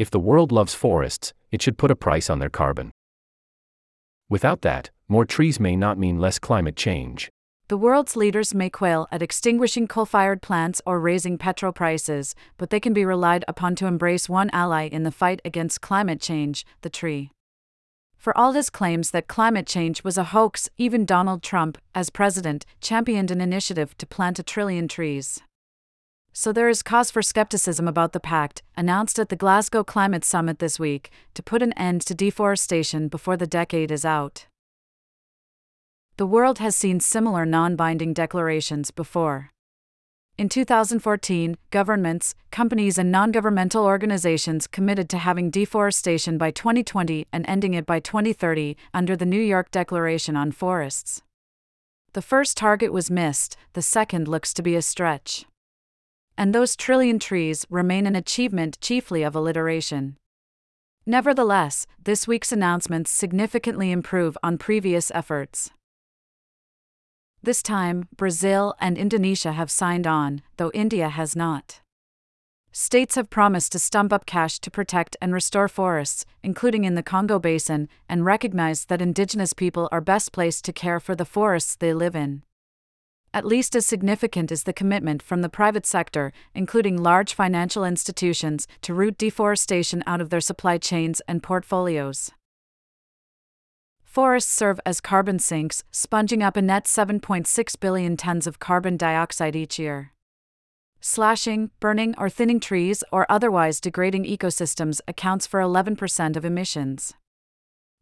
If the world loves forests, it should put a price on their carbon. Without that, more trees may not mean less climate change. The world's leaders may quail at extinguishing coal fired plants or raising petrol prices, but they can be relied upon to embrace one ally in the fight against climate change the tree. For all his claims that climate change was a hoax, even Donald Trump, as president, championed an initiative to plant a trillion trees. So there is cause for skepticism about the pact, announced at the Glasgow Climate Summit this week, to put an end to deforestation before the decade is out. The world has seen similar non binding declarations before. In 2014, governments, companies, and non governmental organizations committed to having deforestation by 2020 and ending it by 2030 under the New York Declaration on Forests. The first target was missed, the second looks to be a stretch and those trillion trees remain an achievement chiefly of alliteration. Nevertheless, this week's announcements significantly improve on previous efforts. This time, Brazil and Indonesia have signed on, though India has not. States have promised to stump up cash to protect and restore forests, including in the Congo Basin, and recognize that indigenous people are best placed to care for the forests they live in. At least as significant is the commitment from the private sector, including large financial institutions, to root deforestation out of their supply chains and portfolios. Forests serve as carbon sinks, sponging up a net 7.6 billion tons of carbon dioxide each year. Slashing, burning, or thinning trees or otherwise degrading ecosystems accounts for 11% of emissions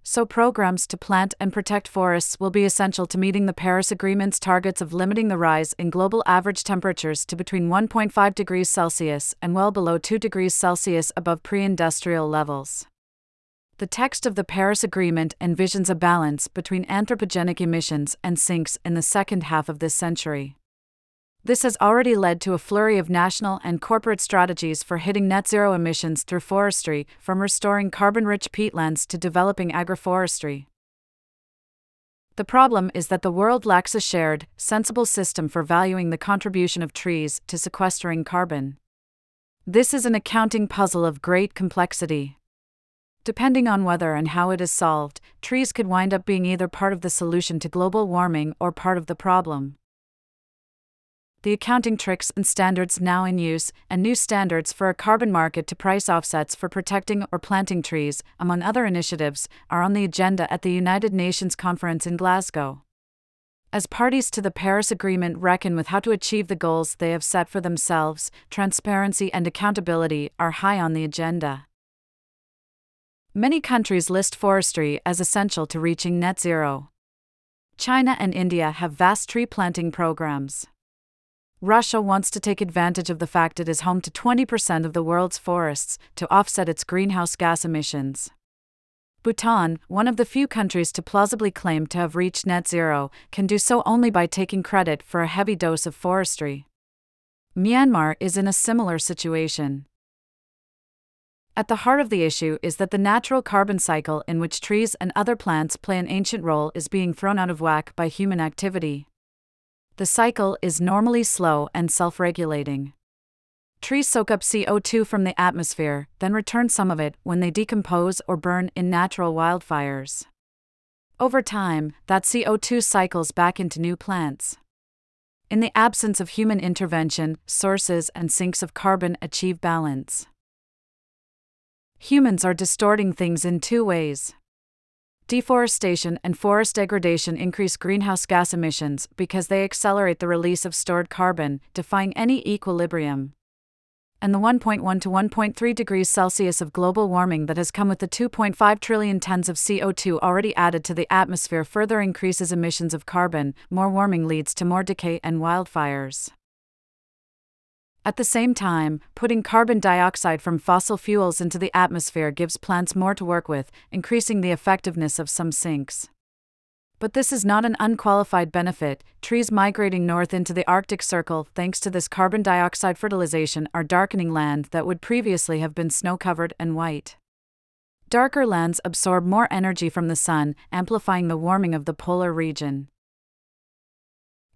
so programs to plant and protect forests will be essential to meeting the Paris Agreement's targets of limiting the rise in global average temperatures to between 1.5 degrees Celsius and well below 2 degrees Celsius above pre industrial levels. The text of the Paris Agreement envisions a balance between anthropogenic emissions and sinks in the second half of this century. This has already led to a flurry of national and corporate strategies for hitting net zero emissions through forestry, from restoring carbon rich peatlands to developing agroforestry. The problem is that the world lacks a shared, sensible system for valuing the contribution of trees to sequestering carbon. This is an accounting puzzle of great complexity. Depending on whether and how it is solved, trees could wind up being either part of the solution to global warming or part of the problem the accounting tricks and standards now in use, and new standards for a carbon market to price offsets for protecting or planting trees, among other initiatives, are on the agenda at the United Nations conference in Glasgow. As parties to the Paris Agreement reckon with how to achieve the goals they have set for themselves, transparency and accountability are high on the agenda. Many countries list forestry as essential to reaching net zero. China and India have vast tree planting programs. Russia wants to take advantage of the fact it is home to 20% of the world's forests to offset its greenhouse gas emissions. Bhutan, one of the few countries to plausibly claim to have reached net zero, can do so only by taking credit for a heavy dose of forestry. Myanmar is in a similar situation. At the heart of the issue is that the natural carbon cycle in which trees and other plants play an ancient role is being thrown out of whack by human activity. The cycle is normally slow and self regulating. Trees soak up CO2 from the atmosphere, then return some of it when they decompose or burn in natural wildfires. Over time, that CO2 cycles back into new plants. In the absence of human intervention, sources and sinks of carbon achieve balance. Humans are distorting things in two ways. Deforestation and forest degradation increase greenhouse gas emissions because they accelerate the release of stored carbon, defying any equilibrium. And the 1.1 to 1.3 degrees Celsius of global warming that has come with the 2.5 trillion tons of CO2 already added to the atmosphere further increases emissions of carbon, more warming leads to more decay and wildfires. At the same time, putting carbon dioxide from fossil fuels into the atmosphere gives plants more to work with, increasing the effectiveness of some sinks. But this is not an unqualified benefit. Trees migrating north into the Arctic Circle, thanks to this carbon dioxide fertilization, are darkening land that would previously have been snow covered and white. Darker lands absorb more energy from the sun, amplifying the warming of the polar region.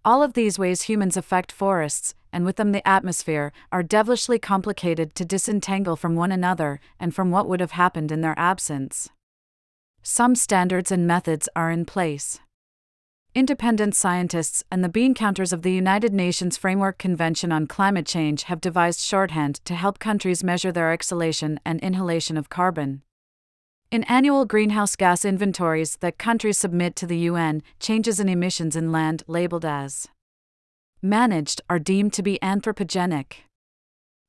All of these ways humans affect forests, and with them the atmosphere, are devilishly complicated to disentangle from one another and from what would have happened in their absence. Some standards and methods are in place. Independent scientists and the bean counters of the United Nations Framework Convention on Climate Change have devised shorthand to help countries measure their exhalation and inhalation of carbon. In annual greenhouse gas inventories that countries submit to the UN, changes in emissions in land labeled as managed are deemed to be anthropogenic.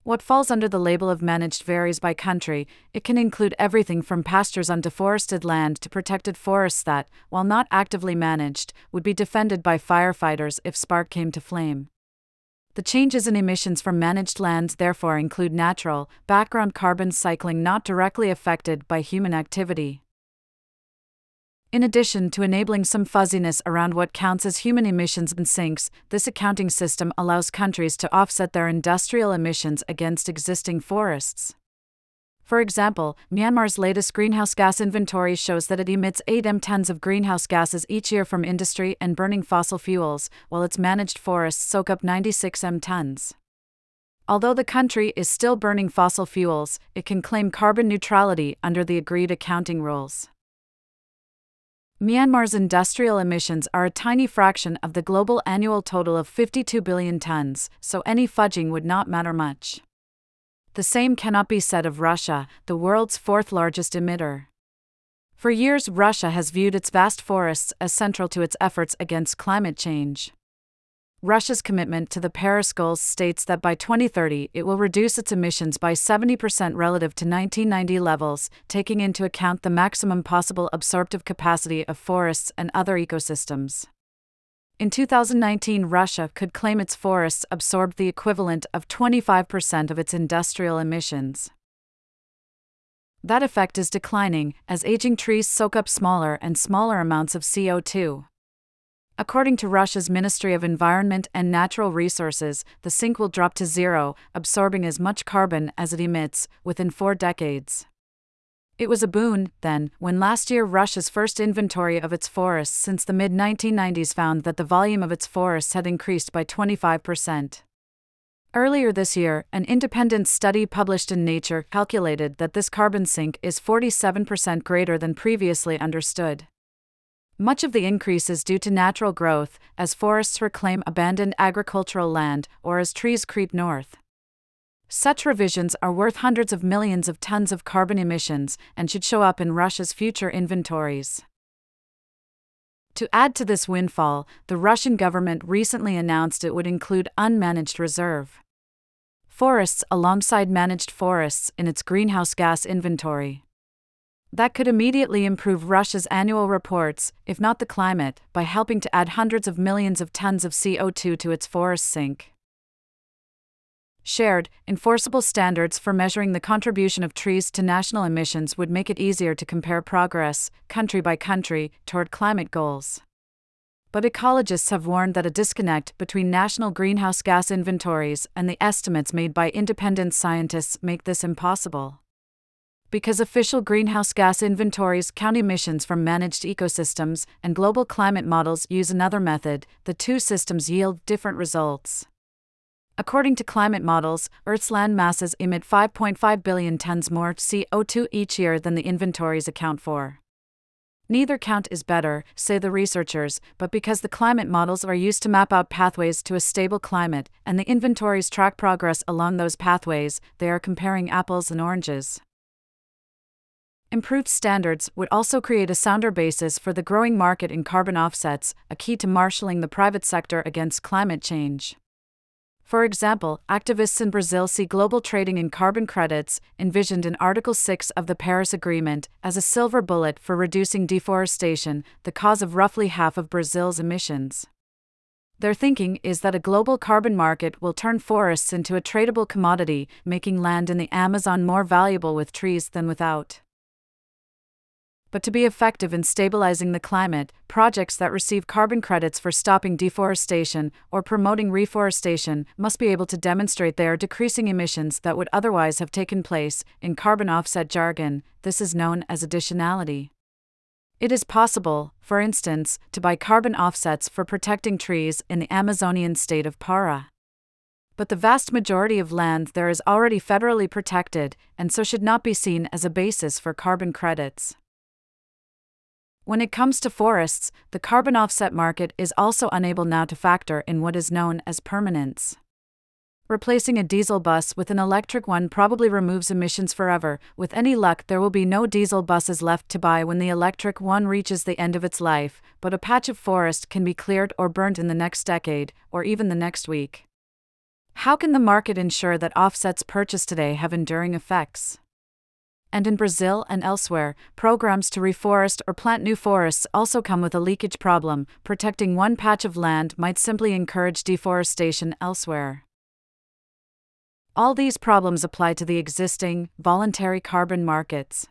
What falls under the label of managed varies by country. It can include everything from pastures on deforested land to protected forests that, while not actively managed, would be defended by firefighters if spark came to flame. The changes in emissions from managed lands therefore include natural, background carbon cycling not directly affected by human activity. In addition to enabling some fuzziness around what counts as human emissions and sinks, this accounting system allows countries to offset their industrial emissions against existing forests. For example, Myanmar's latest greenhouse gas inventory shows that it emits 8 m tons of greenhouse gases each year from industry and burning fossil fuels, while its managed forests soak up 96 m tons. Although the country is still burning fossil fuels, it can claim carbon neutrality under the agreed accounting rules. Myanmar's industrial emissions are a tiny fraction of the global annual total of 52 billion tons, so any fudging would not matter much. The same cannot be said of Russia, the world's fourth largest emitter. For years, Russia has viewed its vast forests as central to its efforts against climate change. Russia's commitment to the Paris goals states that by 2030 it will reduce its emissions by 70% relative to 1990 levels, taking into account the maximum possible absorptive capacity of forests and other ecosystems. In 2019, Russia could claim its forests absorbed the equivalent of 25% of its industrial emissions. That effect is declining as aging trees soak up smaller and smaller amounts of CO2. According to Russia's Ministry of Environment and Natural Resources, the sink will drop to zero, absorbing as much carbon as it emits, within four decades. It was a boon, then, when last year Russia's first inventory of its forests since the mid 1990s found that the volume of its forests had increased by 25%. Earlier this year, an independent study published in Nature calculated that this carbon sink is 47% greater than previously understood. Much of the increase is due to natural growth, as forests reclaim abandoned agricultural land or as trees creep north. Such revisions are worth hundreds of millions of tons of carbon emissions and should show up in Russia's future inventories. To add to this windfall, the Russian government recently announced it would include unmanaged reserve forests alongside managed forests in its greenhouse gas inventory. That could immediately improve Russia's annual reports, if not the climate, by helping to add hundreds of millions of tons of CO2 to its forest sink shared, enforceable standards for measuring the contribution of trees to national emissions would make it easier to compare progress, country by country, toward climate goals. But ecologists have warned that a disconnect between national greenhouse gas inventories and the estimates made by independent scientists make this impossible. Because official greenhouse gas inventories count emissions from managed ecosystems and global climate models use another method, the two systems yield different results. According to climate models, Earth's land masses emit 5.5 billion tons more CO2 each year than the inventories account for. Neither count is better, say the researchers, but because the climate models are used to map out pathways to a stable climate, and the inventories track progress along those pathways, they are comparing apples and oranges. Improved standards would also create a sounder basis for the growing market in carbon offsets, a key to marshalling the private sector against climate change. For example, activists in Brazil see global trading in carbon credits, envisioned in Article 6 of the Paris Agreement, as a silver bullet for reducing deforestation, the cause of roughly half of Brazil's emissions. Their thinking is that a global carbon market will turn forests into a tradable commodity, making land in the Amazon more valuable with trees than without but to be effective in stabilizing the climate, projects that receive carbon credits for stopping deforestation or promoting reforestation must be able to demonstrate they are decreasing emissions that would otherwise have taken place. In carbon offset jargon, this is known as additionality. It is possible, for instance, to buy carbon offsets for protecting trees in the Amazonian state of Para. But the vast majority of land there is already federally protected, and so should not be seen as a basis for carbon credits. When it comes to forests, the carbon offset market is also unable now to factor in what is known as permanence. Replacing a diesel bus with an electric one probably removes emissions forever. With any luck, there will be no diesel buses left to buy when the electric one reaches the end of its life, but a patch of forest can be cleared or burnt in the next decade, or even the next week. How can the market ensure that offsets purchased today have enduring effects? And in Brazil and elsewhere, programs to reforest or plant new forests also come with a leakage problem. Protecting one patch of land might simply encourage deforestation elsewhere. All these problems apply to the existing, voluntary carbon markets.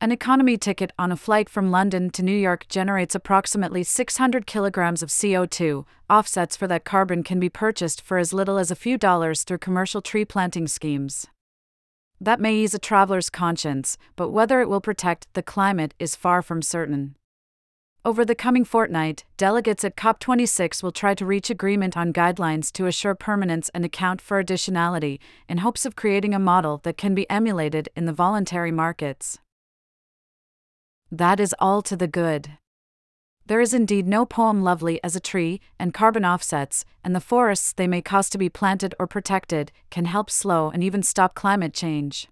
An economy ticket on a flight from London to New York generates approximately 600 kilograms of CO2. Offsets for that carbon can be purchased for as little as a few dollars through commercial tree planting schemes. That may ease a traveler's conscience, but whether it will protect the climate is far from certain. Over the coming fortnight, delegates at COP26 will try to reach agreement on guidelines to assure permanence and account for additionality, in hopes of creating a model that can be emulated in the voluntary markets. That is all to the good. There is indeed no poem lovely as a tree, and carbon offsets, and the forests they may cause to be planted or protected, can help slow and even stop climate change.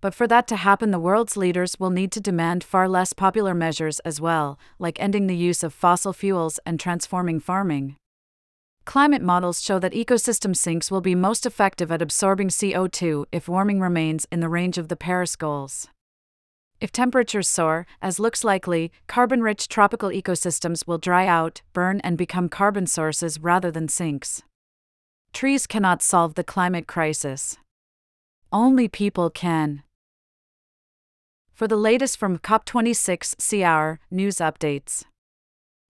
But for that to happen, the world's leaders will need to demand far less popular measures as well, like ending the use of fossil fuels and transforming farming. Climate models show that ecosystem sinks will be most effective at absorbing CO2 if warming remains in the range of the Paris goals. If temperatures soar, as looks likely, carbon rich tropical ecosystems will dry out, burn, and become carbon sources rather than sinks. Trees cannot solve the climate crisis. Only people can. For the latest from COP26, see our news updates.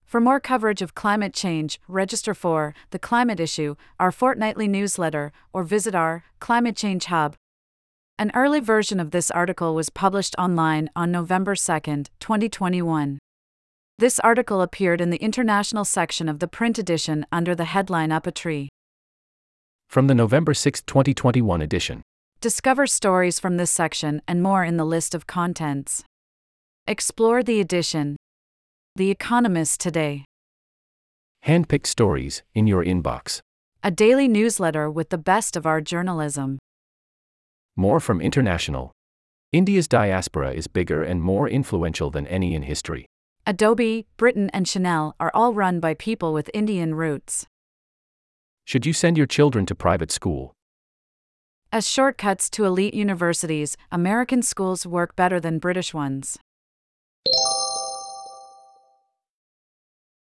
For more coverage of climate change, register for The Climate Issue, our fortnightly newsletter, or visit our Climate Change Hub an early version of this article was published online on November 2, 2021. This article appeared in the international section of the print edition under the headline Up a Tree. From the November 6, 2021 edition. Discover stories from this section and more in the list of contents. Explore the edition. The Economist Today. Handpicked stories in your inbox. A daily newsletter with the best of our journalism. More from International. India's diaspora is bigger and more influential than any in history. Adobe, Britain, and Chanel are all run by people with Indian roots. Should you send your children to private school? As shortcuts to elite universities, American schools work better than British ones.